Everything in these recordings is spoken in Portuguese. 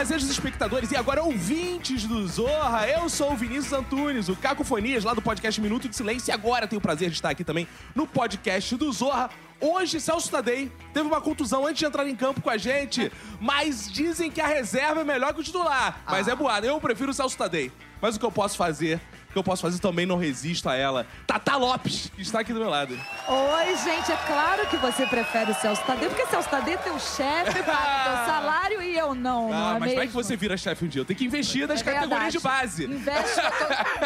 Fazejos espectadores e agora ouvintes do Zorra, eu sou o Vinícius Antunes, o Cacofonias, lá do podcast Minuto de Silêncio, e agora tenho o prazer de estar aqui também no podcast do Zorra. Hoje, Celso Tadei teve uma contusão antes de entrar em campo com a gente, mas dizem que a reserva é melhor que o titular. Mas é boado, eu prefiro o Celso Tadei. Mas o que eu posso fazer, que eu posso fazer também não resisto a ela. Tata Lopes, que está aqui do meu lado. Oi, gente, é claro que você prefere o Celso Tadeu, porque Celso Tadeu é teu chefe, paga teu salário e eu não, não Ah, é mas mesmo? vai que você vira chefe um dia. Eu tenho que investir nas É categorias verdade. de base. Investe, que eu,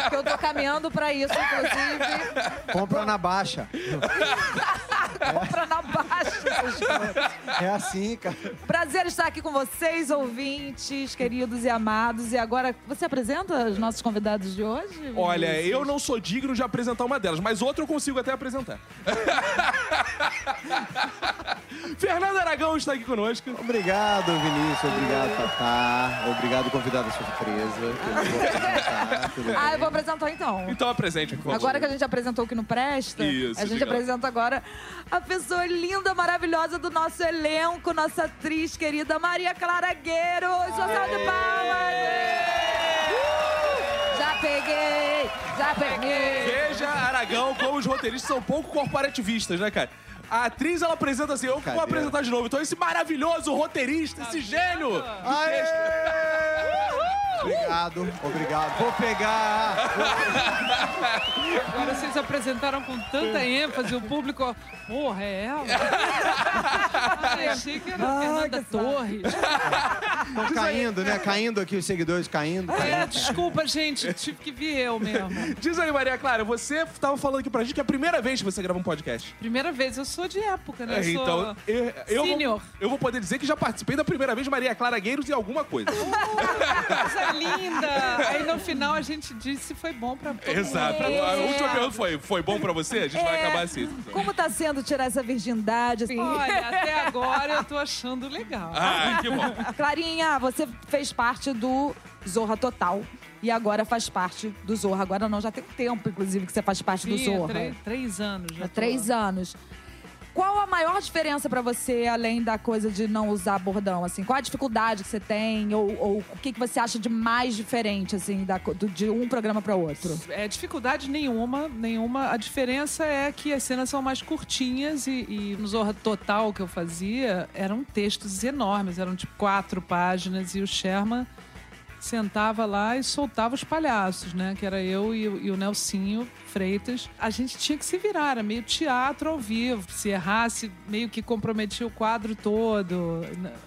tô, que eu tô caminhando pra isso, inclusive. Compra na baixa. Compra na baixa. É assim, cara. Prazer estar aqui com vocês, ouvintes, queridos e amados. E agora, você apresenta os nossos convidados de hoje? Olha, eu não sou digno de apresentar uma delas, mas outra eu consigo até apresentar. Fernando Aragão está aqui conosco. Obrigado, Vinícius. Obrigado, Tatá. Obrigado, convidada surpresa. Eu vou Ah, eu vou apresentar então. Então apresente, por favor. Agora que a gente apresentou o que não presta, Isso, a gente apresenta agora a pessoa linda, maravilhosa do nosso elenco, nossa atriz querida Maria Clara Gueiro. Sua salva de palmas! Já peguei! Já peguei! Veja, Aragão, como os roteiristas são pouco corporativistas, né, cara? A atriz, ela apresenta assim, eu que vou Cadê? apresentar de novo. Então, esse maravilhoso roteirista, esse gênio. Aê! Obrigado, obrigado. Vou pegar. Agora vocês apresentaram com tanta ênfase, o público. Porra, é ela? Ai, achei que era a Fernanda Torres. Estão caindo, né? Caindo aqui os seguidores, caindo. É, caindo. desculpa, gente, tive que vir eu mesmo. Diz aí, Maria Clara, você tava falando aqui pra gente que é a primeira vez que você grava um podcast. Primeira vez, eu sou de época, né? Eu sou então, eu, eu, vou, eu vou poder dizer que já participei da primeira vez de Maria Clara Gueiros em alguma coisa. coisa linda. Aí no final a gente disse se foi bom pra todo Exato. mundo. A última pergunta foi: foi bom pra você? A gente vai É, acabar assim. então. Como tá sendo tirar essa virgindade? Assim? Olha, até agora eu tô achando legal. Ah, que bom. Clarinha, você fez parte do Zorra Total. E agora faz parte do Zorra. Agora não, já tem tempo, inclusive, que você faz parte do Sim, Zorra. três, três anos já. Há tô. três anos. Qual a maior diferença pra você, além da coisa de não usar bordão? Assim, qual a dificuldade que você tem? Ou, ou o que, que você acha de mais diferente, assim, da, do- de um programa pra outro? É, dificuldade nenhuma, nenhuma. A diferença é que as cenas são mais curtinhas e, e no Zorra Total que eu fazia eram textos enormes, eram tipo quatro páginas e o Sherman sentava lá e soltava os palhaços, né? Que era eu e, o- e o Nelsinho Freitas. A gente tinha que se virar, era meio teatro ao vivo. Se errasse, meio que comprometia o quadro todo.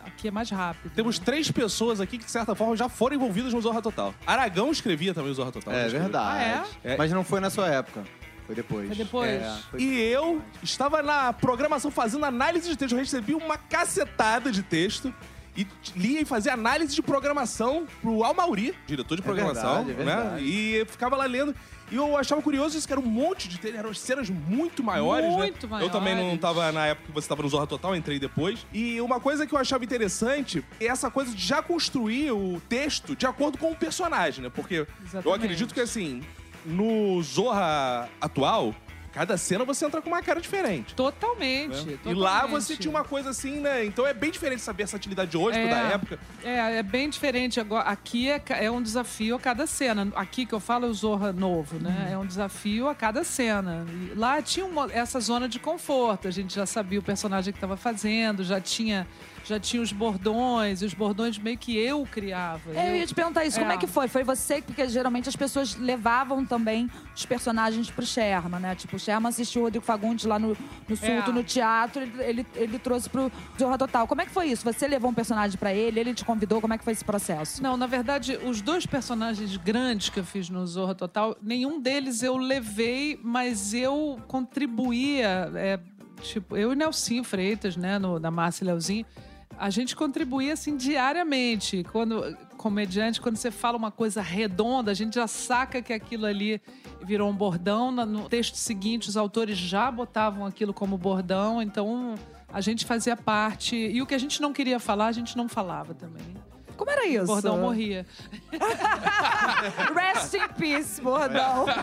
Aqui é mais rápido. Temos três pessoas aqui que, de certa forma, já foram envolvidas no Zorra Total. Aragão escrevia também o Zorra Total. É escreveu? verdade. Ah, é? Mas não foi na sua época. Foi depois. Foi depois? É, foi- E eu estava na programação fazendo análise de texto. Eu recebi uma cacetada de texto e lia e fazia análise de programação pro Almauri, diretor de É programação, verdade, é né? verdade. E eu ficava lá lendo. E eu achava curioso isso, que era um monte de texto, eram cenas muito maiores, Muito né? Eu também não maiores. tava na época que você estava no Zorra Total, entrei depois. E uma coisa que eu achava interessante é essa coisa de já construir o texto de acordo com o personagem, né? Porque eu Exatamente. acredito que assim, no Zorra atual, cada cena você entra com uma cara diferente. Totalmente, né? E totalmente. lá você tinha uma coisa assim, né? Então é bem diferente saber a versatilidade de hoje, É. da época. É, é bem diferente. Agora, aqui é, é um desafio a cada cena. Aqui que eu falo é o Zorra novo, né? É um desafio a cada cena. E lá tinha uma- essa zona de conforto. A gente já sabia o personagem que estava fazendo, já tinha, já tinha os bordões, e os bordões meio que eu criava. É, eu ia te perguntar isso, como É. é que foi? Foi você, porque geralmente as pessoas levavam também os personagens pro Sherman, né? Tipo, o Sherman assistiu o Rodrigo Fagundes lá no, no Sulto, É. no teatro, ele, ele, ele trouxe pro Zorra Total. Como é que foi isso? Você levou um personagem pra ele, ele te convidou, como é que foi esse processo? Não, na verdade, os dois personagens grandes que eu fiz no Zorra Total, nenhum deles eu levei, mas eu contribuía. é, tipo, eu e Nelsinho Freitas, né, no, da Márcia e Leozinho, a gente contribuía assim diariamente. Quando comediante, quando você fala uma coisa redonda, a gente já saca que aquilo ali virou um bordão. No texto seguinte, os autores já botavam aquilo como bordão, então a gente fazia parte. E o que a gente não queria falar, a gente não falava também. Como era isso? O bordão morria. Rest in peace, bordão.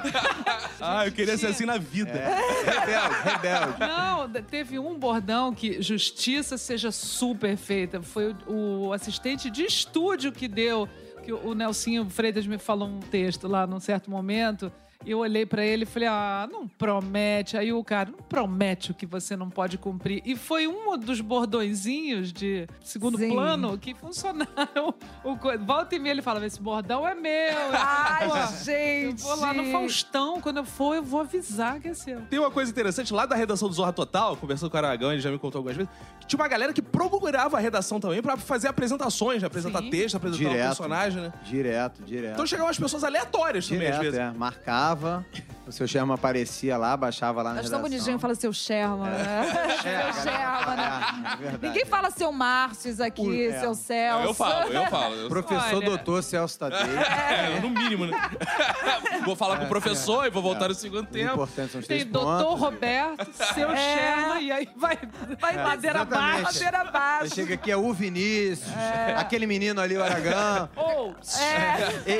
Ah, eu queria ser assim na vida. Rebelde, rebelde. Não, teve um bordão que justiça seja super feita. Foi o, o assistente de estúdio que deu, que o, o Nelsinho Freitas me falou um texto lá num certo momento. E eu olhei pra ele e falei: Ah, não promete. Aí o cara, não promete o que você não pode cumprir. E foi um dos bordõezinhos de segundo Sim. plano que funcionaram. O, co- volta e meia ele falava: Esse bordão é meu. Ai, Pô, gente. Eu vou lá no Faustão, quando eu for, eu vou avisar que é seu. Tem uma coisa interessante, lá da redação do Zorra Total, conversando com o Aragão, ele já me contou algumas vezes, que tinha uma galera que procurava a redação também pra fazer apresentações, né? apresentar Sim. texto, apresentar Direto. personagem, né? Direto, direto. Então chegavam as pessoas aleatórias também, às Direto, vezes. é. Marcava, o seu Sherman aparecia lá, baixava lá na Acho tão redação. bonitinho fala seu Sherman, né? É, seu Sherman, né? é, é verdade. Ninguém fala seu Márcios aqui, é. seu Celso. Eu falo, eu falo. Eu- Professor Olha. doutor Celso Tadei. É, no mínimo, né? vou falar com o professor e vou voltar É. no segundo O tempo. importante são os três Tem doutor pontos. Roberto, seu É. Sherman, e aí vai, vai ladeira exatamente. abaixo. Ladeira Aí abaixo. chega aqui, é o Vinícius, aquele menino ali, o Aragão. Ou, Ei,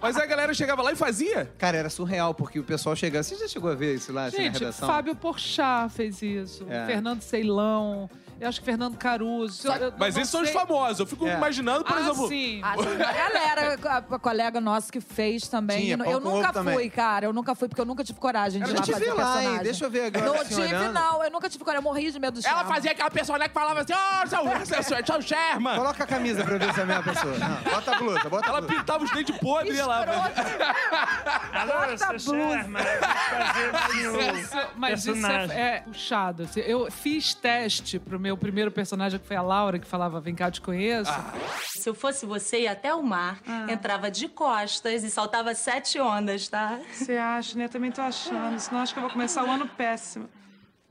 Mas aí a galera chegava lá e fazia. cara, era surreal, porque o pessoal chegava... Você já chegou a ver isso lá, assim, na gente, redação? Fábio Porchat fez isso, É. Fernando Ceilão, eu acho que Fernando Caruso. Eu- eu Mas esses são os sei- famosos. Eu fico É. imaginando, por Ah, exemplo. sim. Ah, tem uma galera, a, a colega nossa que fez também. Tinha, eu nunca fui, também. cara. Eu nunca fui, porque eu nunca tive coragem de Eu ir não lá fazer lá, hein? Deixa eu ver agora, Não assim, tive, olhando. não. Eu nunca tive coragem. Eu morri de medo do Ela fazia aquela personagem que falava assim: Ó, seu, seu, seu, seu Sherman. Coloca a camisa pra eu ver se é a mesma pessoa. Não, bota a blusa, bota a Ela blusa. pintava os dentes podres e ia lá. Alô, Bota eu a Isso- mas isso personagem. é, é puxado. assim. Eu fiz teste pro meu primeiro personagem, que foi a Laura, que falava Vem cá, eu te conheço. Se eu fosse você, ia até o mar, entrava de costas e saltava sete ondas, tá? Você acha, né? Eu também tô achando. Senão acho que eu vou começar o ano péssimo.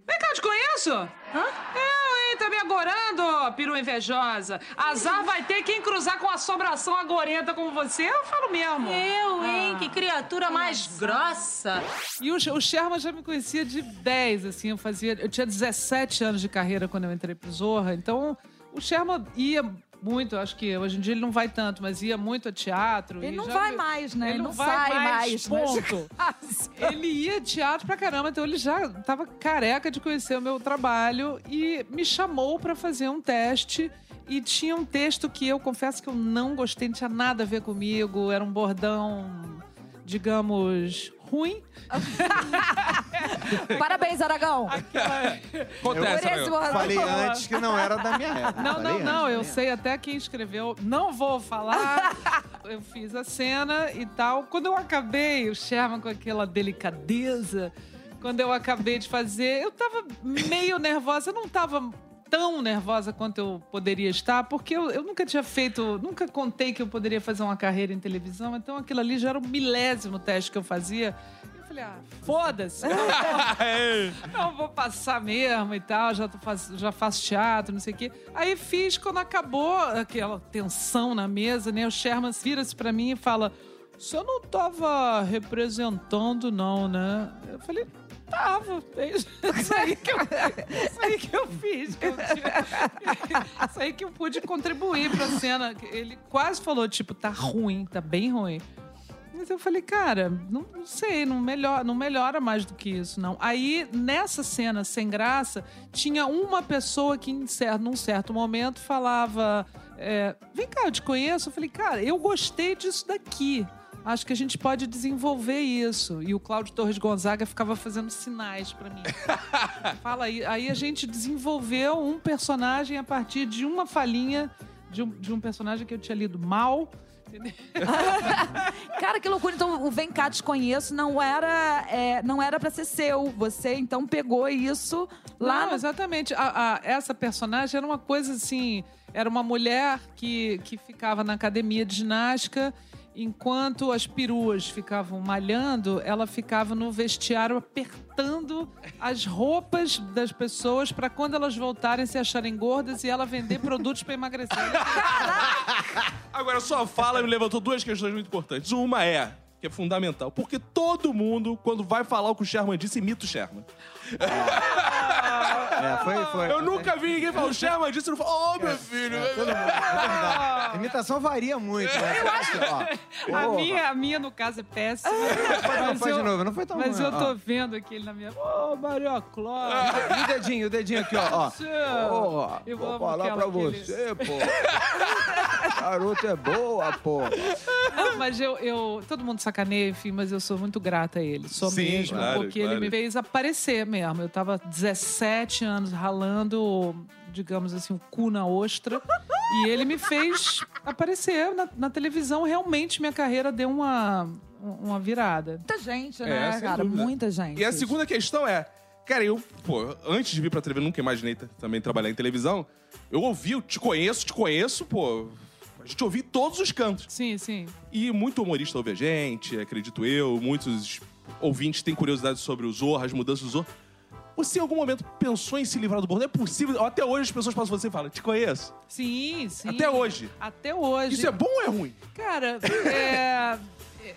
Vem cá, eu te conheço? Hã? Eu, hein? Tá me agorando, perua invejosa. Azar vai ter quem cruzar com assombração agorenta como você. Eu falo mesmo. Eu, hein? Ah. Que criatura mais grossa. E o, o Sherman já me conhecia de 10, assim. Eu fazia... Eu tinha 17 anos de carreira quando eu entrei pro Zorra. Então, o Sherman ia muito. Acho que hoje em dia ele não vai tanto, mas ia muito a teatro. Ele não já vai mais, né? Ele Ele não não vai sai mais, mais. né? ponto. Ele ia teatro pra caramba, então ele já tava careca de conhecer o meu trabalho e me chamou pra fazer um teste. E tinha um texto que eu confesso que eu não gostei, não tinha nada a ver comigo. Era um bordão, digamos, ruim. Parabéns, Aragão. Acontece, Por esse Aragão. bordão. Falei antes que não era da minha época. Não, Falei não, não. Eu sei até quem escreveu. Não vou falar. eu fiz a cena e tal. Quando eu acabei, o Sherman com aquela delicadeza. Quando eu acabei de fazer, eu tava meio nervosa. Eu não tava tão nervosa quanto eu poderia estar, porque eu, eu nunca tinha feito, nunca contei que eu poderia fazer uma carreira em televisão. Então aquilo ali já era o milésimo teste que eu fazia. Eu falei, ah, foda-se. não vou- passar mesmo e tal, já, faz- já faço teatro, não sei o quê. Aí fiz, quando acabou aquela tensão na mesa, né? O Sherman vira-se pra mim e fala: Você não tava representando, não, né? Eu falei. Tava, é isso aí que eu, isso aí que eu fiz. que eu isso aí que eu pude contribuir pra cena. Ele quase falou, tipo, tá ruim, tá bem ruim. Mas eu falei, cara, não, não sei, não melhora, não melhora mais do que isso, não. Aí, nessa cena sem graça, tinha uma pessoa que, em certo, num certo momento, falava: é, Vem cá, eu te conheço. Eu falei, cara, eu gostei disso daqui. Acho que a gente pode desenvolver isso. E o Cláudio Torres Gonzaga ficava fazendo sinais pra mim. Fala aí. Aí a gente desenvolveu um personagem a partir de uma falinha de um, de um personagem que eu tinha lido mal. Entendeu? Cara, que loucura. Então, o Vem cá, te conheço não era, é, não era pra ser seu. Você, então, pegou isso lá Não, no... exatamente. A- a- essa personagem era uma coisa assim. Era uma mulher que, que ficava na academia de ginástica. Enquanto as peruas ficavam malhando, ela ficava no vestiário apertando as roupas das pessoas para quando elas voltarem se acharem gordas e ela vender produtos para emagrecer. Agora, sua fala me levantou duas questões muito importantes. Uma é, que é fundamental, porque todo mundo, quando vai falar o que o Sherman disse, imita o Sherman. É, foi, foi. Eu nunca vi ninguém falar, o Sherman disse, não fala, oh, meu filho. Todo mundo, é verdade. A imitação varia muito, né? Eu acho. Ó, A Ô, minha, a minha, no caso, é péssima. Mas faz eu- de novo, não foi tão Mas ruim, eu ó. tô vendo aquele na minha. Ô, Maria Clara. E o dedinho, o dedinho aqui, ó. ó. Porra, Eu vou falar pra você, pô. Garota é boa, pô. Não, mas eu, eu. Todo mundo sacaneia, enfim, mas eu sou muito grata a ele. Sou Sim, mesmo. claro, porque claro. ele me fez aparecer mesmo. Eu tava 17 anos ralando, digamos assim, o cu na ostra. e ele me fez aparecer na, na televisão. Realmente, minha carreira deu uma, uma virada. Muita gente, É, né, sem cara? dúvida. Muita gente. E a segunda questão é, cara, eu, pô, antes de vir pra TV, nunca imaginei t- também trabalhar em televisão. Eu ouvi, eu te conheço, te conheço, pô. A gente ouvi todos os cantos. Sim, sim. E muito humorista ouve a gente, acredito eu. Muitos ouvintes têm curiosidade sobre o Zorra, as mudanças do Zorra. Você em algum momento pensou em se livrar do bordão? É possível? Até hoje as pessoas passam você e falam, te conheço. Sim, sim. Até hoje. Até hoje. Isso é bom ou é ruim? Cara, é.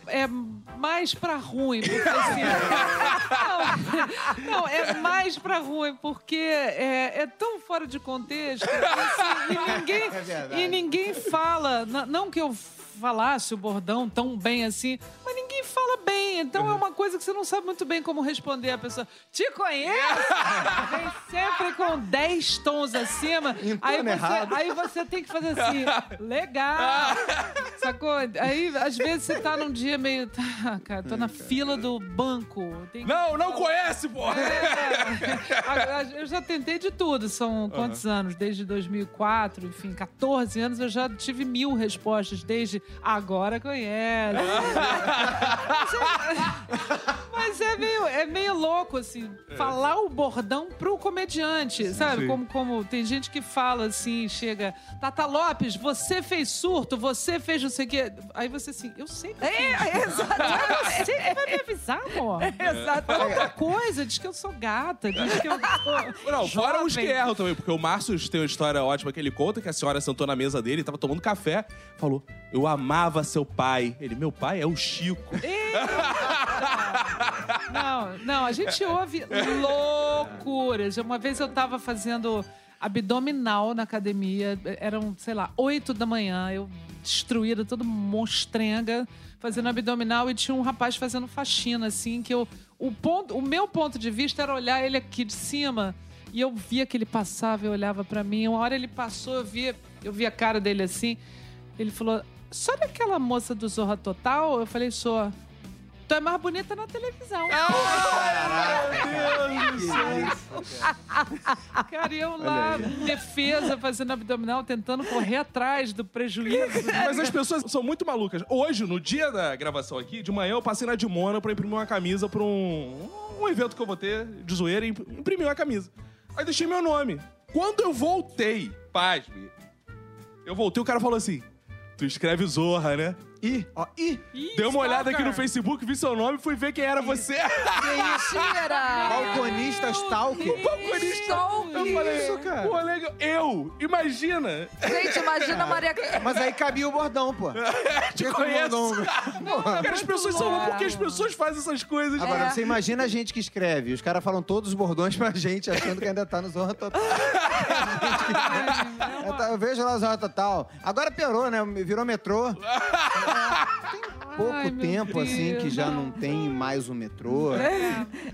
É mais pra ruim, porque assim. Não, não, é mais pra ruim, porque é, é tão fora de contexto que, assim, e, ninguém, É e ninguém fala. Não que eu falasse o bordão tão bem assim, mas ninguém fala bem. Então é uma coisa que você não sabe muito bem como responder a pessoa. Te conheço! Vem sempre com 10 tons acima. Aí você, errado. aí você tem que fazer assim, legal. Sacou? Aí, às vezes, você tá num dia meio. Tá, cara, tô na fila do banco. Tem que- Não, não conhece, porra! É. Eu já tentei de tudo. São quantos anos? Desde 2004, enfim, 14 anos. Eu já tive mil respostas. Desde agora conhece. Mas é meio, é meio louco, assim, falar o bordão pro comediante, sabe? sim. Como, como tem gente que fala assim, chega, Tata Lopes, você fez surto, você fez não sei o quê. Aí você assim, eu sei que eu É, fiz. exato. Você que vai me avisar, amor. Exato. Outra coisa, diz que eu sou gata, diz que eu sou. Não, fora os que jovem. erram também, porque o Márcio tem uma história ótima que ele conta, que a senhora sentou na mesa dele, tava tomando café, falou, eu amava seu pai. Ele, meu pai é o Chico. Não, não, a gente ouve loucuras. Uma vez eu tava fazendo abdominal na academia, eram, sei lá, oito da manhã, eu destruída, todo monstrenga, fazendo abdominal e tinha um rapaz fazendo faxina, assim, que eu. O, ponto, o meu ponto de vista era olhar ele aqui de cima. E eu via que ele passava e olhava pra mim. Uma hora ele passou, eu via, eu via a cara dele assim. Ele falou: Só daquela moça do Zorra Total? Eu falei: Sou. Tu é mais bonita na televisão. Cara, e eu lá, defesa, fazendo abdominal, tentando correr atrás do prejuízo. Mas as pessoas são muito malucas. Hoje, no dia da gravação aqui, de manhã eu passei na Dimona pra imprimir uma camisa pra um, um evento que eu vou ter de zoeira e imp- imprimi uma camisa. Aí deixei meu nome. Quando eu voltei, pasme, eu voltei, o cara falou assim: Tu escreve Zorra, né? Ih, ó, ih. Ih, Dei uma olhada aqui no. Facebook, vi seu nome, fui ver quem era você. Mentira! Balconista Stalker. Balconista. Stalker. Eu falei, Isso, cara. Pô, legal. Eu, imagina. Gente, imagina a Maria... Mas aí cabia o bordão, pô. Te conheço. Cara, as pessoas são loucas porque as pessoas fazem essas coisas. Agora, É. você imagina a gente que escreve. Os caras falam todos os bordões pra gente, achando que ainda tá no Zorra Total. Eu tá- Eu vejo lá o Zorra Total. Agora piorou, né? Virou metrô. Pouco Ai, tempo, assim, que já não tem mais o metrô.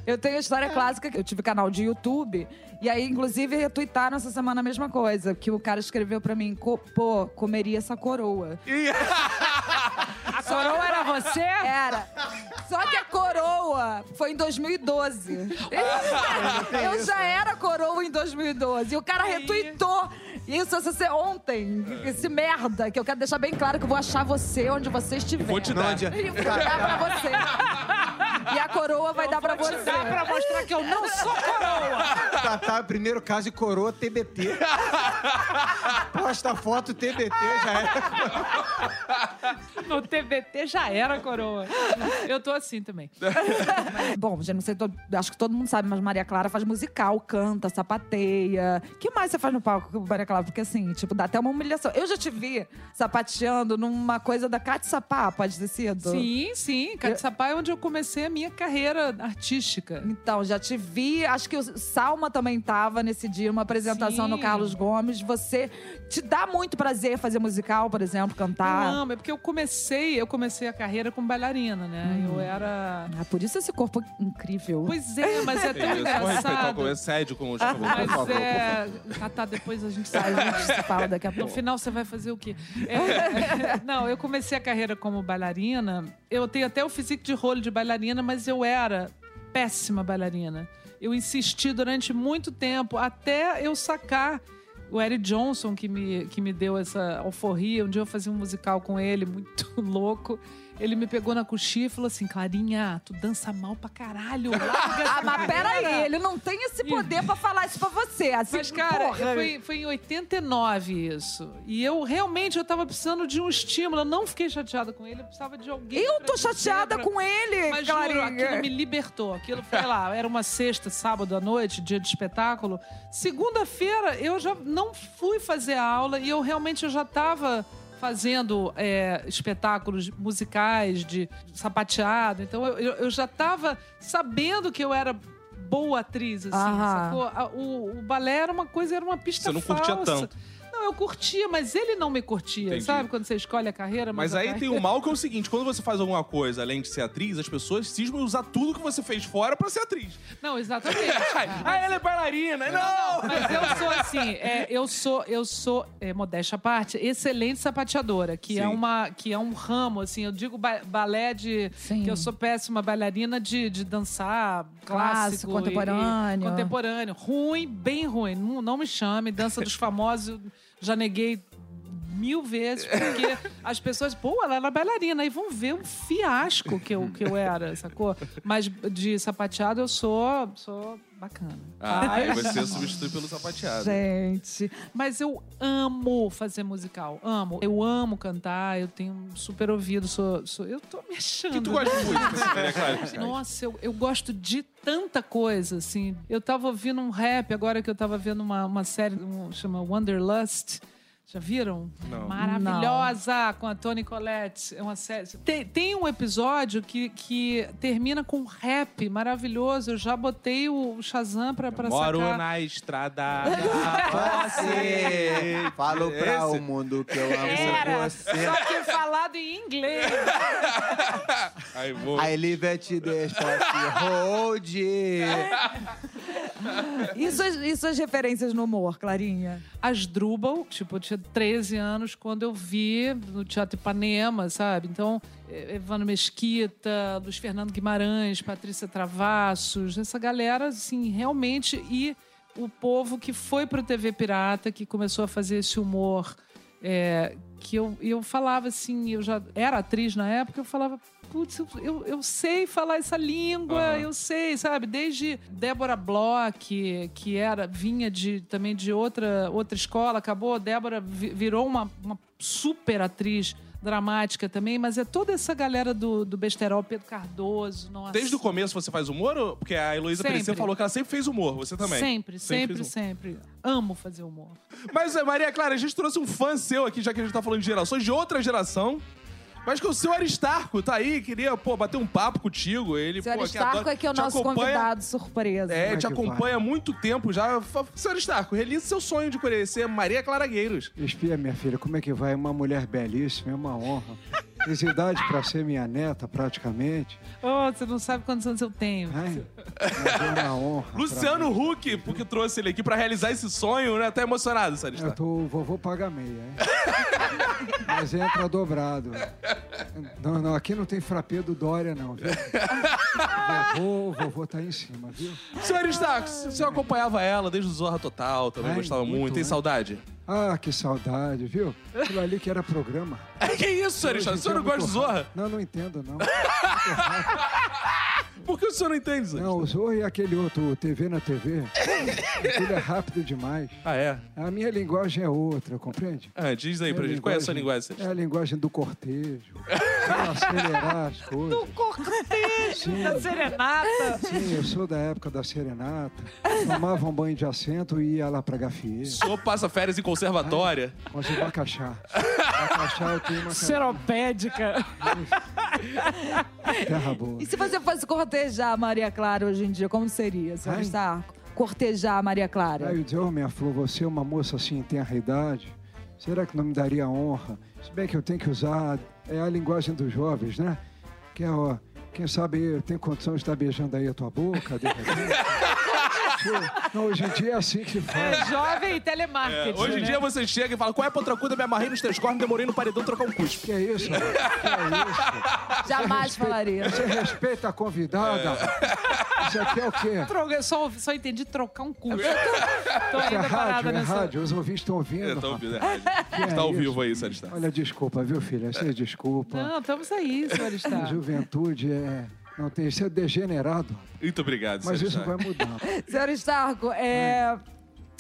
Eu tenho a história clássica que eu tive canal de YouTube. E aí, inclusive, retuitaram essa semana a mesma coisa. Que o cara escreveu pra mim, pô, comeria essa coroa. A coroa era você? Era. Só que a coroa foi em 2012. Eu já era coroa em 2012. E o cara retuitou. Isso, essa ser ontem. Esse merda. Que eu quero deixar bem claro que eu vou achar você onde você estiver. Vou te Não dar. adianta. E vou dar pra você. E a coroa vai dar pra você. Dá pra mostrar que eu não sou coroa. Tá, tá, primeiro caso de coroa TBT. Posta foto TBT, já era. No TBT já era coroa. Eu tô assim também. Bom, gente, não sei, to- acho que todo mundo sabe, mas Maria Clara faz musical, canta, sapateia. O que mais você faz no palco, Maria Clara? Porque assim, tipo, dá até uma humilhação. Eu já te vi sapateando numa coisa da Cate Sapá, pode ter sido? Sim, sim. Catsapá é onde eu comecei a minha minha carreira artística. Então, já te vi. Acho que o Salma também tava nesse dia, uma apresentação Sim. no Carlos Gomes. Você te dá muito prazer fazer musical, por exemplo, cantar. Não, é porque eu comecei, eu comecei a carreira como bailarina, né? Eu era. Ah, por isso esse corpo incrível. Pois é, mas é tão Isso, vou respeitar o engraçado. começo sério com o por Mas é. Tá, tá, depois a gente A sai. gente se fala daqui a No pouco. final você vai fazer o quê? É, não, eu comecei a carreira como bailarina. Eu tenho até o físico de rolo de bailarina, mas eu era péssima bailarina. Eu insisti durante muito tempo até eu sacar o Eric Johnson, que me, que me deu essa alforria. Um dia eu fazia um musical com ele, muito louco. Ele me pegou na coxinha e falou assim: Clarinha, tu dança mal pra caralho. Ah, mas peraí, carreira." ele não tem esse poder pra falar isso pra você. Assim, Mas, cara, foi, foi em 89 isso. E eu realmente eu tava precisando de um estímulo. Eu não fiquei chateada com ele, eu precisava de alguém. Eu tô chateada pra- com ele, Mas juro, Clarinha. aquilo me libertou. Aquilo foi lá, era uma sexta, sábado à noite, dia de espetáculo. Segunda-feira eu já não fui fazer a aula e eu realmente eu já tava fazendo é, espetáculos musicais de sapateado. Então eu, eu- já tava sabendo que eu era boa atriz, assim, Aham. sacou? A- O, o balé era uma coisa, era uma pista Você não curtia falsa. tanto. Não, eu curtia, mas ele não me curtia, Entendi. sabe? Quando você escolhe a carreira. Mas a aí tem carreira- o mal que é o seguinte: quando você faz alguma coisa além de ser atriz, as pessoas cismam usar tudo que você fez fora pra ser atriz. Não, exatamente. ah, ela é bailarina. Não! Mas eu sou assim, é, eu sou, eu sou, é, modéstia à parte, excelente sapateadora, que é Sim. uma, que é um ramo, assim, eu digo ba- balé de, Sim. que eu sou péssima bailarina de, de dançar clássico, Clássico, contemporâneo. e contemporâneo, ruim, bem ruim, não, não me chame, dança dos famosos, já neguei mil vezes, porque as pessoas, pô, ela era bailarina, aí vão ver um fiasco que eu, que eu era, sacou? Mas de sapateado eu sou, sou bacana. Ah, aí você substitui pelo sapateado. Gente. Mas eu amo fazer musical. Amo. Eu amo cantar, eu tenho um super ouvido, sou. sou eu tô me achando. O que tu gosta de música, assim, né? Nossa, eu, eu gosto de tanta coisa, assim. Eu tava ouvindo um rap agora que eu tava vendo uma, uma série um, chama Wanderlust. Já viram? Não. Maravilhosa, com a Toni Collette. É uma série. Tem, tem um episódio que, que termina com um rap maravilhoso. Eu já botei o Shazam pra, pra Moro sacar. na estrada da você. Falo pra Esse? o mundo que eu amo Era, você. só que falado em inglês. Aí vou. I live at despot hold. E suas, e suas referências no humor, Clarinha? As Drubal, tipo, tinha 13 anos quando eu vi no Teatro Ipanema, sabe? Então, eh, Evandro Mesquita, Luiz Fernando Guimarães, Patrícia Travassos, essa galera, assim, realmente. E o povo que foi pro TV Pirata, que começou a fazer esse humor. é, que eu, eu falava assim, eu já era atriz na época, eu falava, putz, eu, eu, eu sei falar essa língua, Aham. eu sei, sabe? Desde Débora Bloch, que era, vinha de, também de outra, outra escola, acabou, Débora vi- virou uma, uma super atriz dramática também, mas é toda essa galera do, do besterol, Pedro Cardoso, nossa. Desde o começo você faz humor? ou- Porque a Heloísa Sempre. Perecer falou que ela sempre fez humor. Você também. Sempre, sempre, fez sempre. Amo fazer humor. humor. Mas, eh, Maria Clara, a gente trouxe um fã seu aqui, já que a gente tá falando de gerações, de outra geração. Mas que o seu Aristarco tá aí, queria, pô, bater um papo contigo. Ele, Senhor pô, que Aristarco adora- é que é o nosso acompanha- convidado surpresa. É, é te que acompanha há muito tempo já. Senhor Aristarco, realize seu sonho de conhecer Maria Clara Gueiros. Espia, minha filha, como é que vai? Uma mulher belíssima, é uma honra. Tens idade para ser minha neta, praticamente. Oh, você não sabe quantos anos eu tenho. Ai, é uma honra. pra Luciano. Huck, porque trouxe ele aqui pra realizar esse sonho, né? Tá emocionado, Senhor Eu Aristarco. tô, o vovô paga meia, hein? Mas entra dobrado. Não, não, aqui não tem frappé do Dória, não, viu? Vovô, o vovô tá em cima, viu? Senhor Aristarco, o senhor acompanhava ela desde o Zorra Total, também Ai, gostava muito. muito, Tem né? saudade? Ah, que saudade, viu? Aquilo ali que era programa. que isso, Senhor Aristarco? O senhor não é gosta de Zorra? Não, não entendo, não. Por que o senhor não entende, Senhor Não, o? Zorro e aquele outro, TV na TV. Aquilo é rápido demais. Ah, é? A minha linguagem é outra, compreende? Ah, diz aí pra É gente. Qual é a sua linguagem? É a linguagem do cortejo. Acelerar as coisas. Do cortejo! Sim, Da serenata. sim, eu sou da época da serenata. Tomava um banho de assento e ia lá pra Gafieira. O senhor passa férias em conservatória? Mas o Bacachá. Bacachá eu tenho uma... Seropédica. E se você fosse cortejar a Maria Clara hoje em dia, como seria, senhor Ai. Starco? Cortejar a Maria Clara. Aí eu disse, ô minha flor, você é uma moça assim em tenra idade, será que não me daria honra? Se bem que eu tenho que usar é a linguagem dos jovens, né? Que é, ó, quem sabe tem condição de estar beijando aí a tua boca, de repente. Não, hoje em dia é assim que se É faz. jovem e telemarketing. Hoje em né? dia você chega e fala: qual é a potracuda? Me amarrei nos teus cornos, demorei no paredão trocar um cuspe. Que é isso? Que é Jamais falaria. isso? Você respeita a convidada? Isso aqui é o quê? Tro- eu Só, só entendi trocar um curso. Tô Isso é ainda parada rádio, é nessa. rádio. Os ouvintes estão ouvindo. É, tá rapaz. ouvindo, é rádio. É Está ao isso? vivo aí, Sérgio Star. Olha, desculpa, viu, filha? Você desculpa. Não, estamos aí, senhor está. Juventude é. Não tem, isso é degenerado. Muito obrigado, Mas isso vai mudar. Senhor Starco, é...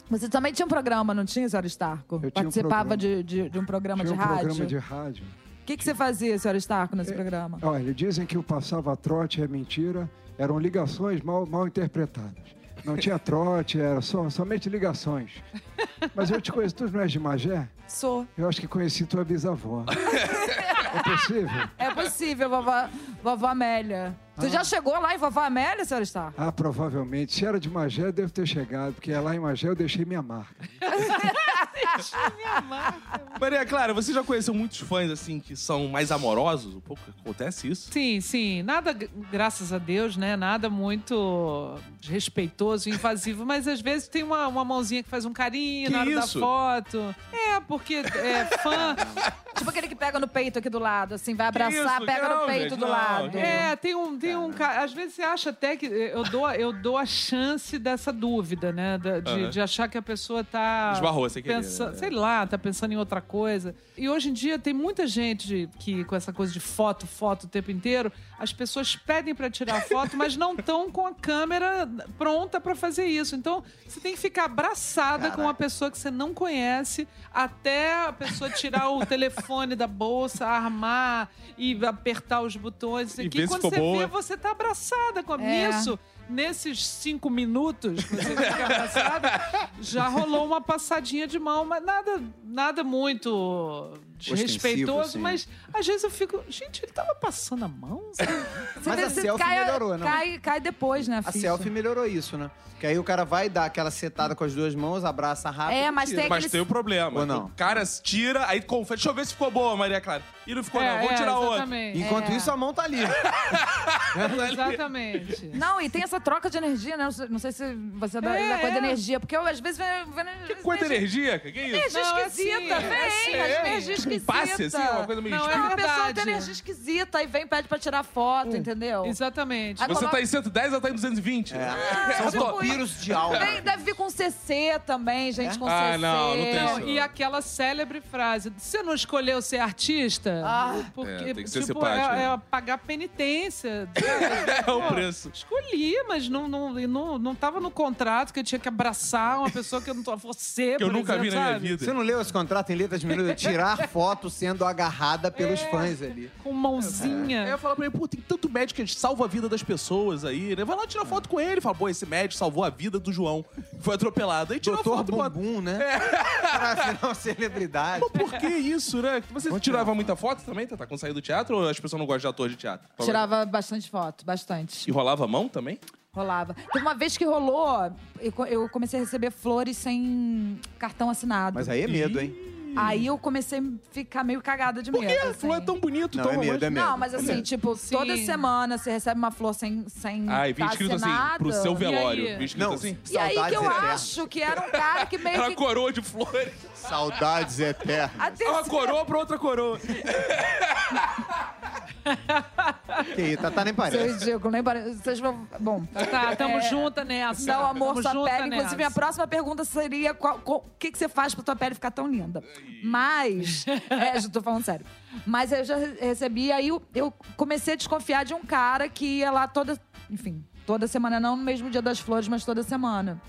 Você também tinha um programa, não tinha, senhor Starco? tinha um Participava programa. de, de, de um programa Tinha de um rádio? programa de rádio. O que, que você fazia, senhor Starco, nesse programa? Olha, dizem que o passava trote é mentira. Eram ligações mal, mal interpretadas. Não tinha trote, era só, somente ligações. Mas eu te conheço, tu não és de Magé? Sou. Eu acho que conheci tua bisavó. É possível? É possível, vovó, vovó Amélia. Tu já chegou lá em vovó Amélia, senhor Starco? Ah, provavelmente. Se era de Magé, deve ter chegado, porque lá em Magé eu deixei minha marca. Maria Clara, você já conheceu muitos fãs, assim, que são mais amorosos? Um pouco acontece isso? Sim, sim. Nada, graças a Deus, né? Nada muito respeitoso, invasivo. Mas às vezes tem uma, uma mãozinha que faz um carinho Que na hora isso? da foto. É, porque é fã. Tipo aquele que pega no peito aqui do lado, assim, vai abraçar, isso? pega Não, no peito gente, do não. lado. É, tem um, tem um cara. Às vezes você acha até que eu dou, eu dou a chance dessa dúvida, né? de, de achar que a pessoa tá. Esbarrou, querer, pensa- né? Sei lá, tá pensando em outra coisa. E hoje em dia tem muita gente que, com essa coisa de foto, foto o tempo inteiro, as pessoas pedem pra tirar foto, mas não estão com a câmera pronta pra fazer isso. Então, você tem que ficar abraçada com uma pessoa que você não conhece até a pessoa tirar o telefone da bolsa, armar e apertar os botões. E se Quando você boa. vê, você tá abraçada com É. isso. Nesses cinco minutos que você fica abraçada, já rolou uma passadinha de mão, mas nada, nada muito desrespeitoso. assim. Mas às vezes eu fico, gente, ele tava passando a mão? Mas a se selfie cai, melhorou, não? Cai, cai depois, né, A ficha? selfie melhorou isso, né? Que aí o cara vai dar aquela setada com as duas mãos, abraça rápido. É, e mas tira. tem Mas aquele- tem o problema. Ou não? O cara tira, aí confere. Deixa eu ver se ficou boa, Maria Clara. E não ficou, É, não. Vou é, tirar outra. exatamente. Enquanto É. isso, a mão tá ali. Exatamente. Não, e tem essa troca de energia, né? Não sei- se você é da, É, da coisa é. de energia, porque eu às vezes venho. Que coisa de energia, cara? Que isso? Energia Não, é esquisita, assim, é vem, assim. as Um passe, assim, uma coisa meio Não, estranha. Não, a pessoa tem energia esquisita e vem pede pra tirar foto, entendeu? Exatamente. Aí Você coloca- tá em 110 ou tá em 220? É. Ah, São tipo vampiros de alma. Vem, deve vir com CC também, gente com Ah, CC. não, não tem Não, isso. e aquela célebre frase: você não escolheu ser artista? Ah. porque, É, tem que ser tipo, simpático, é, né? é pagar penitência. É o preço. Escolhi, mas não, não, não, não tava no contrato que eu tinha que abraçar uma pessoa que eu não tô. Você, Que eu por nunca vi exemplo, na minha sabe? vida. Você não leu esse contrato em letras miúdas? Tirar foto sendo agarrada pelos É. fãs ali. Com mãozinha. Aí eu falo pra ele, pô, tem tanto médico que salva a vida das pessoas aí, né? Vai lá tirar foto com ele. Fala, pô, esse médico salvou a vida do João, que foi atropelado. Aí tira Doutor foto com a... Bumbum, né? Pra virar celebridade. Pô, por que isso, né? Você tirava muita foto também, Tata, quando saía do teatro? Ou as pessoas não gostam de ator de teatro? Tirava bastante foto, bastante. E rolava a mão também? Rolava. Teve uma vez que rolou, eu comecei a receber flores sem cartão assinado. Mas aí é medo, hein? Aí eu comecei a ficar meio cagada de Por medo. quê? assim. Flor é tão bonito, Não, tão é medo, romântico. é medo. Não, mas assim, tipo, Sim. toda semana você recebe uma flor sem, sem Ah, e vinha tá escrito assim, assinado. pro seu velório. escrito Não, assim? E aí que saudades eu eternas. acho que era um cara que meio Era uma que... coroa de flores. Saudades eternas. A É uma terceira- coroa pra outra coroa. Que aí, tá, tá nem Isso é parece. ridículo, nem parece. Vocês vão... Bom... Tá, tamo É, junta nessa. Não, amor, Tamo sua pele. Inclusive, minha nessa. próxima pergunta seria: o que, que você faz pra tua pele ficar tão linda? Mas. é, já tô falando sério. Mas eu já re- recebi, aí eu, eu comecei a desconfiar de um cara que ia lá toda. Enfim, toda semana, não no mesmo dia das flores, mas toda semana.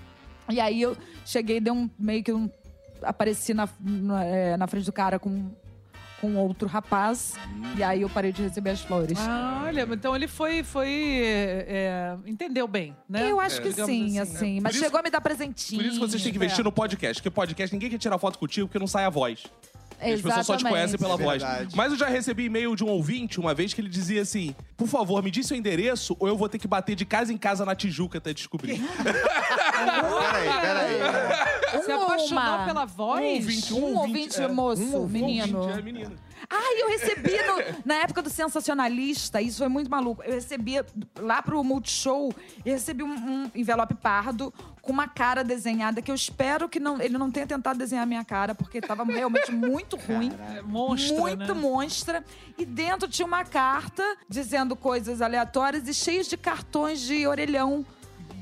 E aí eu cheguei, dei um meio que um. Apareci na, na, é, na frente do cara com, com outro rapaz. E aí eu parei de receber as flores. Ah, olha, então ele foi. foi é, entendeu bem, né? Eu acho que Digamos sim, assim. assim. Por Mas isso- chegou a me dar presentinho. Por isso vocês têm que investir no podcast. Porque podcast ninguém quer tirar foto contigo porque não sai a voz. As pessoas só te conhecem pela voz. Verdade. Mas eu já recebi e-mail de um ouvinte uma vez que ele dizia assim: por favor, me diz seu endereço ou eu vou ter que bater de casa em casa na Tijuca até descobrir. Peraí, peraí. Você Uma. apaixonou pela voz? Um ouvinte, Um ouvinte é. moço, Um menino. ouvinte, é, menino. Ai, eu recebi no- na época do Sensacionalista, isso foi muito maluco. Eu recebi lá pro Multishow, eu recebi um, um envelope pardo com uma cara desenhada que eu espero que não, ele não tenha tentado desenhar a minha cara, porque tava realmente muito ruim. É monstra, muito né? monstra. E dentro tinha uma carta dizendo coisas aleatórias e cheios de cartões de orelhão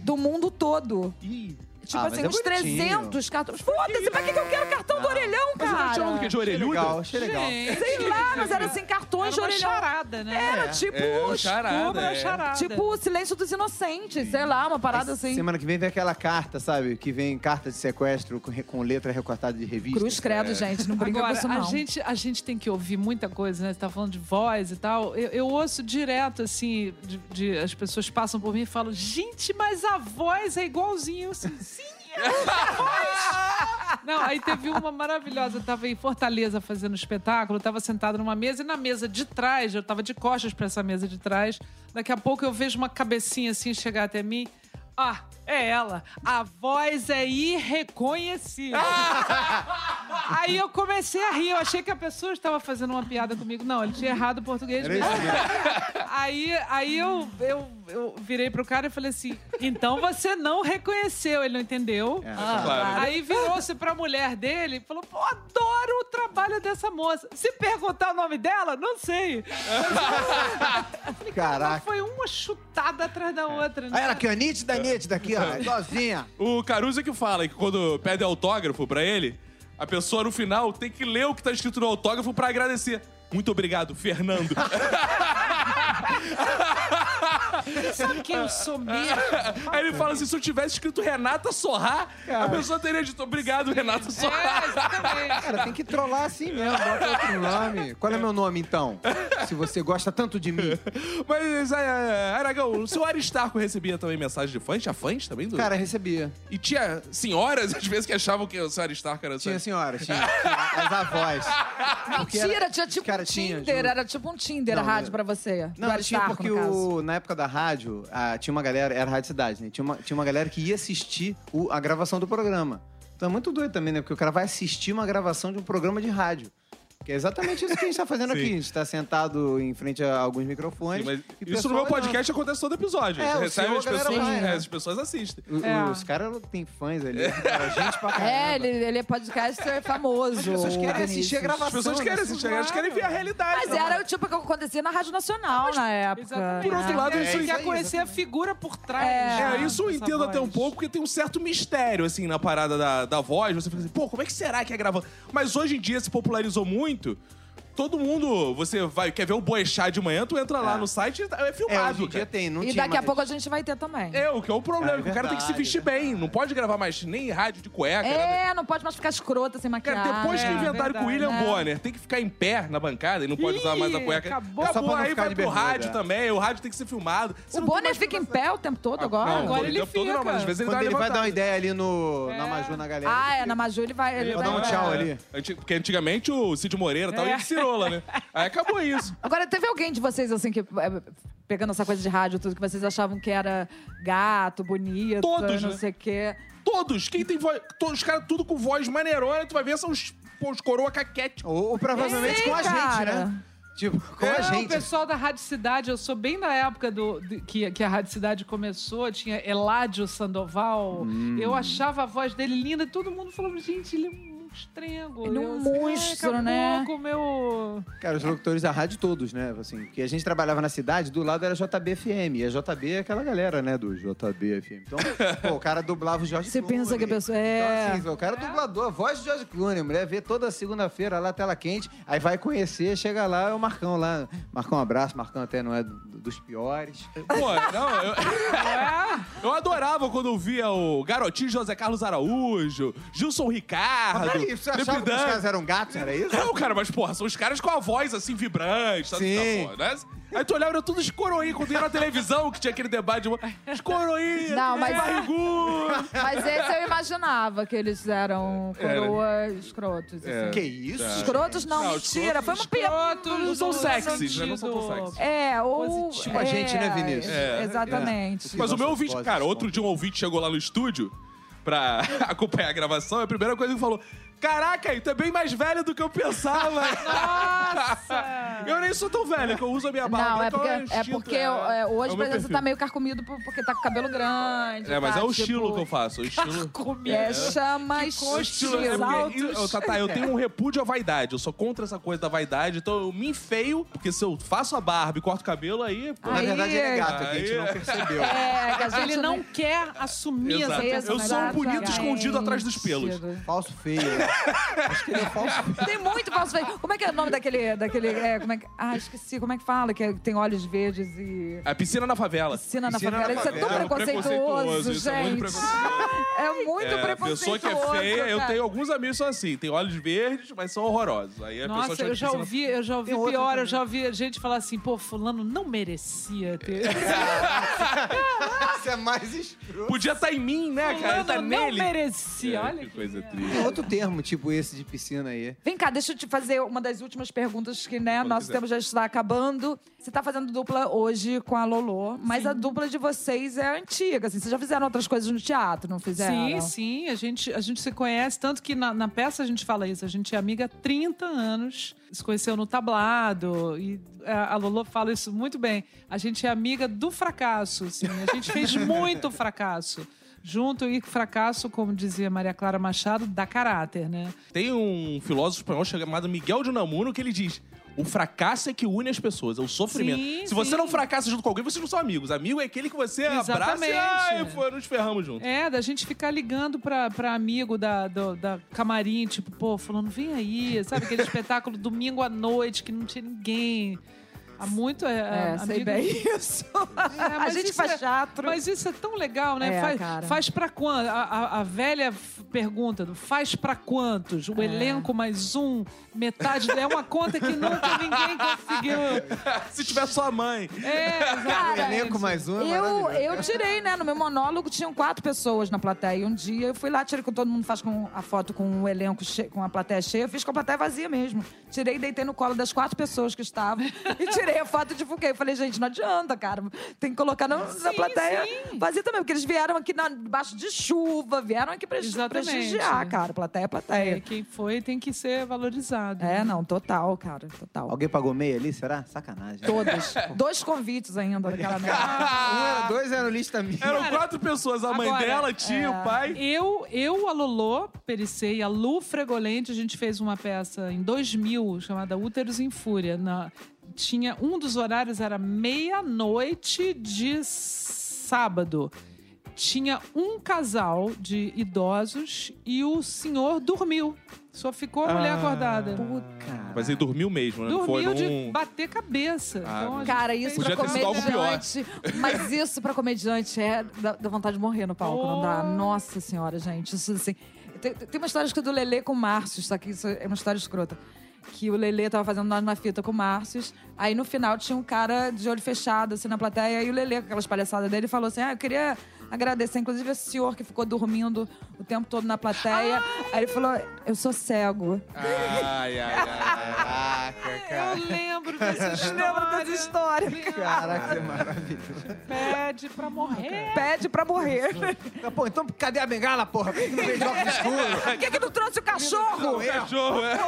do mundo todo. Ih. Tipo Ah, assim, mas é uns bonitinho. 300 cartões. Foda-se, pra que, que eu quero cartão do orelhão, Mas ele tá chamando o quê? cara? De orelhuda? Legal, achei legal. Gente, Sei lá, mas era assim, cartões era de uma orelhão. charada, né? Era tipo, É, charada, é. charada. tipo o silêncio dos inocentes, sei lá, uma parada assim. Semana que vem vem aquela carta, sabe? Que vem carta de sequestro com, re- com letra recortada de revista. Cruz credo, gente, não brinca Agora, com isso não. a gente, a gente tem que ouvir muita coisa, né? Você tá falando de voz e tal. Eu, eu ouço direto, assim, de, de- as pessoas passam por mim e falam, gente, mas a voz é igualzinho. Eu assim, é. Não, aí teve uma maravilhosa. Eu tava em Fortaleza fazendo espetáculo, eu tava sentada numa mesa e na mesa de trás, eu tava de costas pra essa mesa de trás. Daqui a pouco eu vejo uma cabecinha assim chegar até mim. Ah, é ela. A voz é irreconhecível. Aí eu comecei a rir. Eu achei que a pessoa estava fazendo uma piada comigo. Não, ele tinha errado o português Era mesmo. Aí, aí eu, eu, eu virei pro cara e falei assim: então você não reconheceu, ele não entendeu. É, Claro. Aí virou-se pra mulher dele e falou: pô, adoro o trabalho dessa moça. Se perguntar o nome dela, não sei. Mas Caraca. foi uma chutada atrás da outra. né? Aí ela aqui, ó, nítida, nítida aqui, ó, igualzinha. O Caruso é que fala que quando pede autógrafo pra ele, a pessoa no final tem que ler o que tá escrito no autógrafo pra agradecer. Muito obrigado, Fernando. Sabe quem eu sou mesmo? Aí ele fala assim: se eu tivesse escrito Renata Sorrar, a pessoa teria dito obrigado, Renata Sorrar. É, exatamente. Cara, tem que trollar assim mesmo, bota outro nome. Qual é meu nome, então? Se você gosta tanto de mim. Mas, é, Aragão, o seu Aristarco recebia também mensagem de fãs? Tinha fãs também? Do... Cara, recebia. E tinha senhoras, às vezes, que achavam que o seu Aristarco era... Tinha senhora, tinha. as avós. Porque Mentira, era- tinha tipo cara, um tinha, Tinder, juro. era tipo um Tinder a Não, rádio eu- pra você. Não, tinha porque o, na época da rádio, ah, tinha uma galera, era Rádio Cidade, né? Tinha uma, tinha uma galera que ia assistir o- a gravação do programa. Então é muito doido também, né? Porque o cara vai assistir uma gravação de um programa de rádio. Que é exatamente isso que a gente tá fazendo Sim. aqui. A gente tá sentado em frente a alguns microfones. Mas o isso no meu podcast acontece todo episódio. É, a gente o recebe as pessoas, vai, é, né? as pessoas assistem. O- É. Os caras têm fãs ali. Cara, gente pra caramba. É, ele, ele é podcaster famoso. As pessoas querem assistir a gravação. As pessoas querem né? assistir, elas querem ver a realidade. Mas né? era o tipo que acontecia na Rádio Nacional na época. Exatamente. Por outro né? lado, É, isso Você quer conhecer a figura por trás. É. É, isso eu entendo até um voz. pouco, porque tem um certo mistério, assim, na parada da, da voz. Você fica assim, pô, como é que será que é gravando? Mas hoje em dia se popularizou muito muito. Todo mundo, você vai, quer ver o Boechat de manhã, tu entra lá É. no site e é É, filmado. dia cara. tem, não E daqui a pouco a gente vai ter também. É, o que é o problema, É que o cara tem que se vestir bem. Não pode gravar mais nem rádio de cueca. nada. É, não pode mais ficar escrota sem Cara, maquiagem. depois que É, inventaram com o William né? Bonner, tem que ficar em pé na bancada e não pode usar mais a Ih, cueca. acabou. É não aí vai pro bermuda. rádio também, o rádio tem que ser filmado. Você O Bonner fica em pé o tempo todo agora? Não, Agora o ele tempo todo não, mas às fica. vezes ele Quando dá ele vai dar uma ideia ali no, É. na Maju na galera. Ah, é, na Maju ele vai... Ele Vou vai dar um tchau ali. Porque antigamente o Cid Moreira e tal É. ia cirola, né? Aí acabou isso. Agora, teve alguém de vocês, assim, que... é, Pegando essa coisa de rádio, tudo que vocês achavam que era gato, bonito, Todos, não né? sei o quê. Todos, quem tem voz. Todos, os caras tudo com voz maneirona, tu vai ver são os, os coroa caquete. Ou, ou provavelmente Sim, com a gente, cara. né? Tipo, com É, a O gente. pessoal da Rádio Cidade, eu sou bem da época do, de- que, que a Rádio Cidade começou, tinha Eládio Sandoval. Hum. Eu achava a voz dele linda e todo mundo falava, gente, ele é um monstrengo. Ele é um assim, "Ai, monstro, né?" com o meu... Cara, os locutores da rádio todos, né? Assim, que a gente trabalhava na cidade, do lado era JBFM. E a JB é aquela galera, né? Do JBFM. Então, pô, o cara dublava o Jorge Você Clooney. pensa que a pessoa- é. Então, assim, o cara é dublador, a voz do Jorge Clooney. A mulher vê toda segunda-feira lá, tela quente. Aí vai conhecer, chega lá, é o Marcão lá. Marcão, um abraço. Marcão até não é do- dos piores. Pô, não, eu, eu adorava quando eu via o garotinho José Carlos Araújo, Gilson Ricardo. Você achava que os caras eram gatos? Era isso? Não, cara, mas porra, são os caras com a voz assim vibrante, sabe? Sim. Tá, porra, né? Aí tu olhava, era tudo coroinhos, quando ia na televisão, que tinha aquele debate de coroinhos, Não, mas- barrigudo. Mas esse eu imaginava que eles eram coroas escrotos. assim. Que isso? Escrotos não, Não, mentira. Foi uma Escrotos piada. Não são sexys, né? Não são tão sexys. É, ou. Tipo a gente, é, né, Vinícius? É. Exatamente. Mas o meu ouvinte, cara, outro dia um ouvinte chegou lá no estúdio pra acompanhar a gravação, e a primeira coisa que falou: Caraca, aí, tu é bem mais velho do que eu pensava. Nossa! eu nem sou tão velho, que eu uso a minha barba. Não, é porque, é instinto, porque é- é, é hoje, o por exemplo, você tá meio carcomido por- porque tá com cabelo grande. É, mas tá, é o tipo, estilo que eu faço. O estilo. É, chama estilo é estilo. porque, eu, Tatá, eu tenho um repúdio à vaidade. Eu sou contra essa coisa da vaidade, então eu me enfeio, porque se eu faço a barba e corto o cabelo, aí. pô, Na Aí- verdade, ele é gato, é que a gente Aí- não percebeu. É, que a gente Ele não quer assumir Exato. essa Eu sou um bonito escondido atrás dos pelos. Falso feio. Acho que ele é falso. Tem muito falso feio. Como é que é o nome daquele. daquele é, como é que, ah, esqueci. Como é que fala? Que é- tem olhos verdes e. A piscina na favela. Piscina na Piscina na favela. Isso é tão favela. preconceituoso, isso é muito gente. preconceituoso. É muito É, a preconceituoso. pessoa que é feia, eu cara. tenho alguns amigos que são assim, tem olhos verdes, mas são horrorosos. Aí a pessoa Nossa, chama eu de já piscina- ouvi, eu já ouvi Tem outro pior, eu também. já ouvi gente falar assim, pô, fulano não merecia ter. Isso é mais escroto. Podia estar em mim, né, cara? Fulano Tá não nele. merecia. É, Olha que que coisa triste. Tem outro termo, tipo esse de piscina aí. Vem cá, deixa eu te fazer uma das últimas perguntas que, né, Quando nosso quiser. tempo já está acabando. Você tá fazendo dupla hoje com a Lolô, mas a dupla de vocês é antiga, assim. Vocês já fizeram outras coisas no teatro, não fizeram? Sim, sim, a gente, a gente se conhece, tanto que na, na peça a gente fala isso, a gente é amiga há 30 anos, se conheceu no tablado, e a, a Lolo fala isso muito bem. A gente é amiga do fracasso, assim, a gente fez muito fracasso. Junto e fracasso, como dizia Maria Clara Machado, dá caráter, né? Tem um filósofo espanhol chamado Miguel de Unamuno que ele diz: o fracasso é que une as pessoas, é o sofrimento. Sim, Se você sim. não fracassa junto com alguém, vocês não são amigos. Amigo é aquele que você abraça Exatamente. e ai, nos ferramos juntos. É, da gente ficar ligando pra, pra amigo da, do- da camarim, tipo, pô, falando, vem aí, sabe? Aquele espetáculo domingo à noite que não tinha ninguém. Há muito. É, É, sei bem isso. É, a gente faz é- teatro. Mas isso é tão legal, né? É, faz, cara. faz pra quanto? A, a- a velha pergunta, do faz pra quantos? É. O elenco mais um, metade. É uma conta que nunca ninguém conseguiu. Se tiver sua mãe. É, O exatamente. elenco mais um é Eu, eu tirei, né? No meu monólogo tinham quatro pessoas na plateia. E um dia eu fui lá, tirei com todo mundo faz com a foto com o elenco, che- com a plateia cheia. Eu fiz com a plateia vazia mesmo. Tirei e deitei no colo das quatro pessoas que estavam. e tirei a foto e divulguei. Falei, gente, não adianta, cara. Tem que colocar na, na Sim, plateia sim. vazia também. Porque eles vieram aqui na, debaixo de chuva, vieram aqui pra Exatamente. prestigiar, cara. Plateia é É, plateia. quem foi tem que ser valorizado. É, não, total, cara. Total. Alguém pagou meia ali, será? Sacanagem. Todos. Dois convites ainda daquela merda. Um era, dois eram lista minha. Eram quatro pessoas, a mãe agora, dela, tio, o pai. Eu, eu, a Lolô, Perissei, a Lu Fregolente, a gente fez uma peça em 2000 chamada Úteros em Fúria. Na, tinha um dos horários era meia-noite de sábado. Tinha um casal de idosos e o senhor dormiu. Só ficou a mulher acordada. Cara. Mas ele dormiu mesmo, né? Não foi Dormiu num... de bater cabeça. Ah, Então, Cara, isso Podia pra comediante. Mas isso pra comediante é da, da vontade de morrer no palco, não dá. Oh. Nossa senhora, gente. Isso assim. Tem, tem uma história que do Lelê com o Márcio, isso aqui isso é uma história escrota. Que o Lelê tava fazendo nós na fita com o Márcio. Aí no final tinha um cara de olho fechado, assim, na plateia. E o Lelê, com aquelas palhaçadas dele, falou assim: Ah, eu queria agradecer, inclusive, esse senhor que ficou dormindo o tempo todo na plateia. Aí ele falou: Eu sou cego. Ai, ai, ai, ai. Caraca, cara. Eu lembro dessa história. Lembra dessa história? Caraca, é maravilhoso. Pede pra morrer. Pede pra morrer. Pô, então cadê a bengala, porra? Por que que não veio de óculos escuros? Por que, que não trouxe o cachorro? Cachorro, é.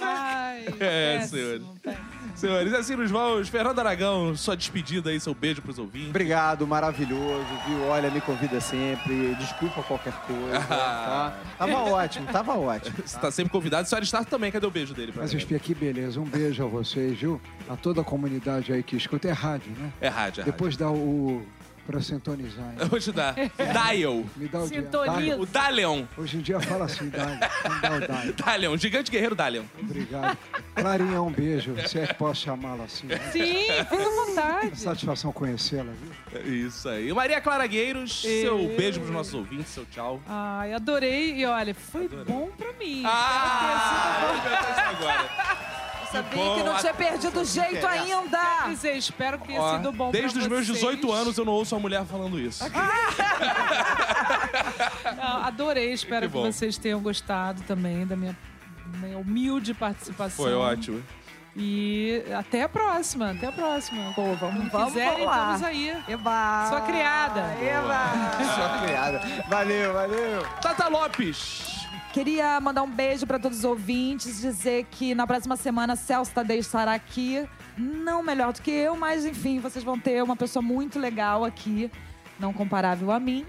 Ai, É, péssimo, senhores. péssimo. Senhores, assim nos vamos. Fernando Aragão, sua despedida aí, seu beijo pros ouvintes. Obrigado, maravilhoso, viu? Olha, me convida sempre. Desculpa qualquer coisa, tá? Tava ótimo, tava ótimo. Você tá sempre convidado. Senhora Star também, cadê o beijo dele? Pra Mas? Espia, que beleza. Um beijo a vocês, viu? A toda a comunidade aí que escuta. É rádio, né? É rádio, é rádio. Depois dá o, para sintonizar. hein? Eu vou te dar. Dial. Me dá o dia. Sintoniza. O Dalion. Hoje em dia fala assim, Dali. Me dá o Dali. Dalion. Gigante guerreiro Dalion. Obrigado. Clarinha, um beijo. Se é que posso chamá-la assim. né? Sim, fica à vontade. Satisfação conhecê-la, viu? É Isso aí. Maria Clara Gueiros, seu beijo pros nossos ouvintes, seu tchau. Ai, adorei. E olha, foi bom pra mim. Ah, eu inventei isso agora. Sabia bom. que não tinha perdido o jeito Quer ainda. dizer, espero que tenha Ó, sido bom desde os meus vocês. 18 anos eu não ouço uma mulher falando isso. Não, adorei, espero Que que, vocês tenham gostado também da minha, minha humilde participação. Foi ótimo. E até a próxima, até a próxima. Pô, vamos, Quando vamos, quiserem, vamos lá. estamos aí. Eba. Sua criada. Eba. Só criada. Valeu, valeu. Tata Lopes. Queria mandar um beijo para todos os ouvintes, dizer que na próxima semana Celso Tadeu estará aqui. Não melhor do que eu, mas enfim, vocês vão ter uma pessoa muito legal aqui, não comparável a mim.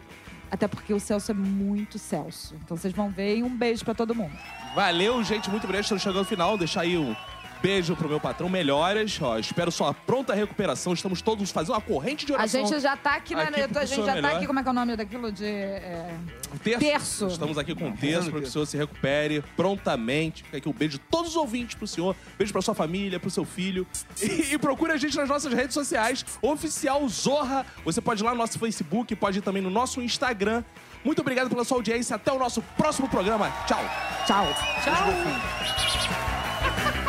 Até porque o Celso é muito Celso. Então vocês vão ver e um beijo para todo mundo. Valeu, gente. Muito obrigado. Estamos chegando ao final. Deixar aí um beijo pro meu patrão. Melhoras. Ó, espero sua pronta recuperação. Estamos todos fazendo uma corrente de A oração. gente já tá aqui, né? Aqui A gente já tá melhor. aqui, como é que é o nome daquilo de. é, terço. Terço. Estamos aqui com o terço para que o senhor se recupere prontamente. Fica aqui um beijo de todos os ouvintes pro senhor. Beijo pra sua família, pro seu filho. E, e procure a gente nas nossas redes sociais. Oficial Zorra. Você pode ir lá no nosso Facebook, pode ir também no nosso Instagram. Muito obrigado pela sua audiência. Até o nosso próximo programa. Tchau. Tchau. Tchau.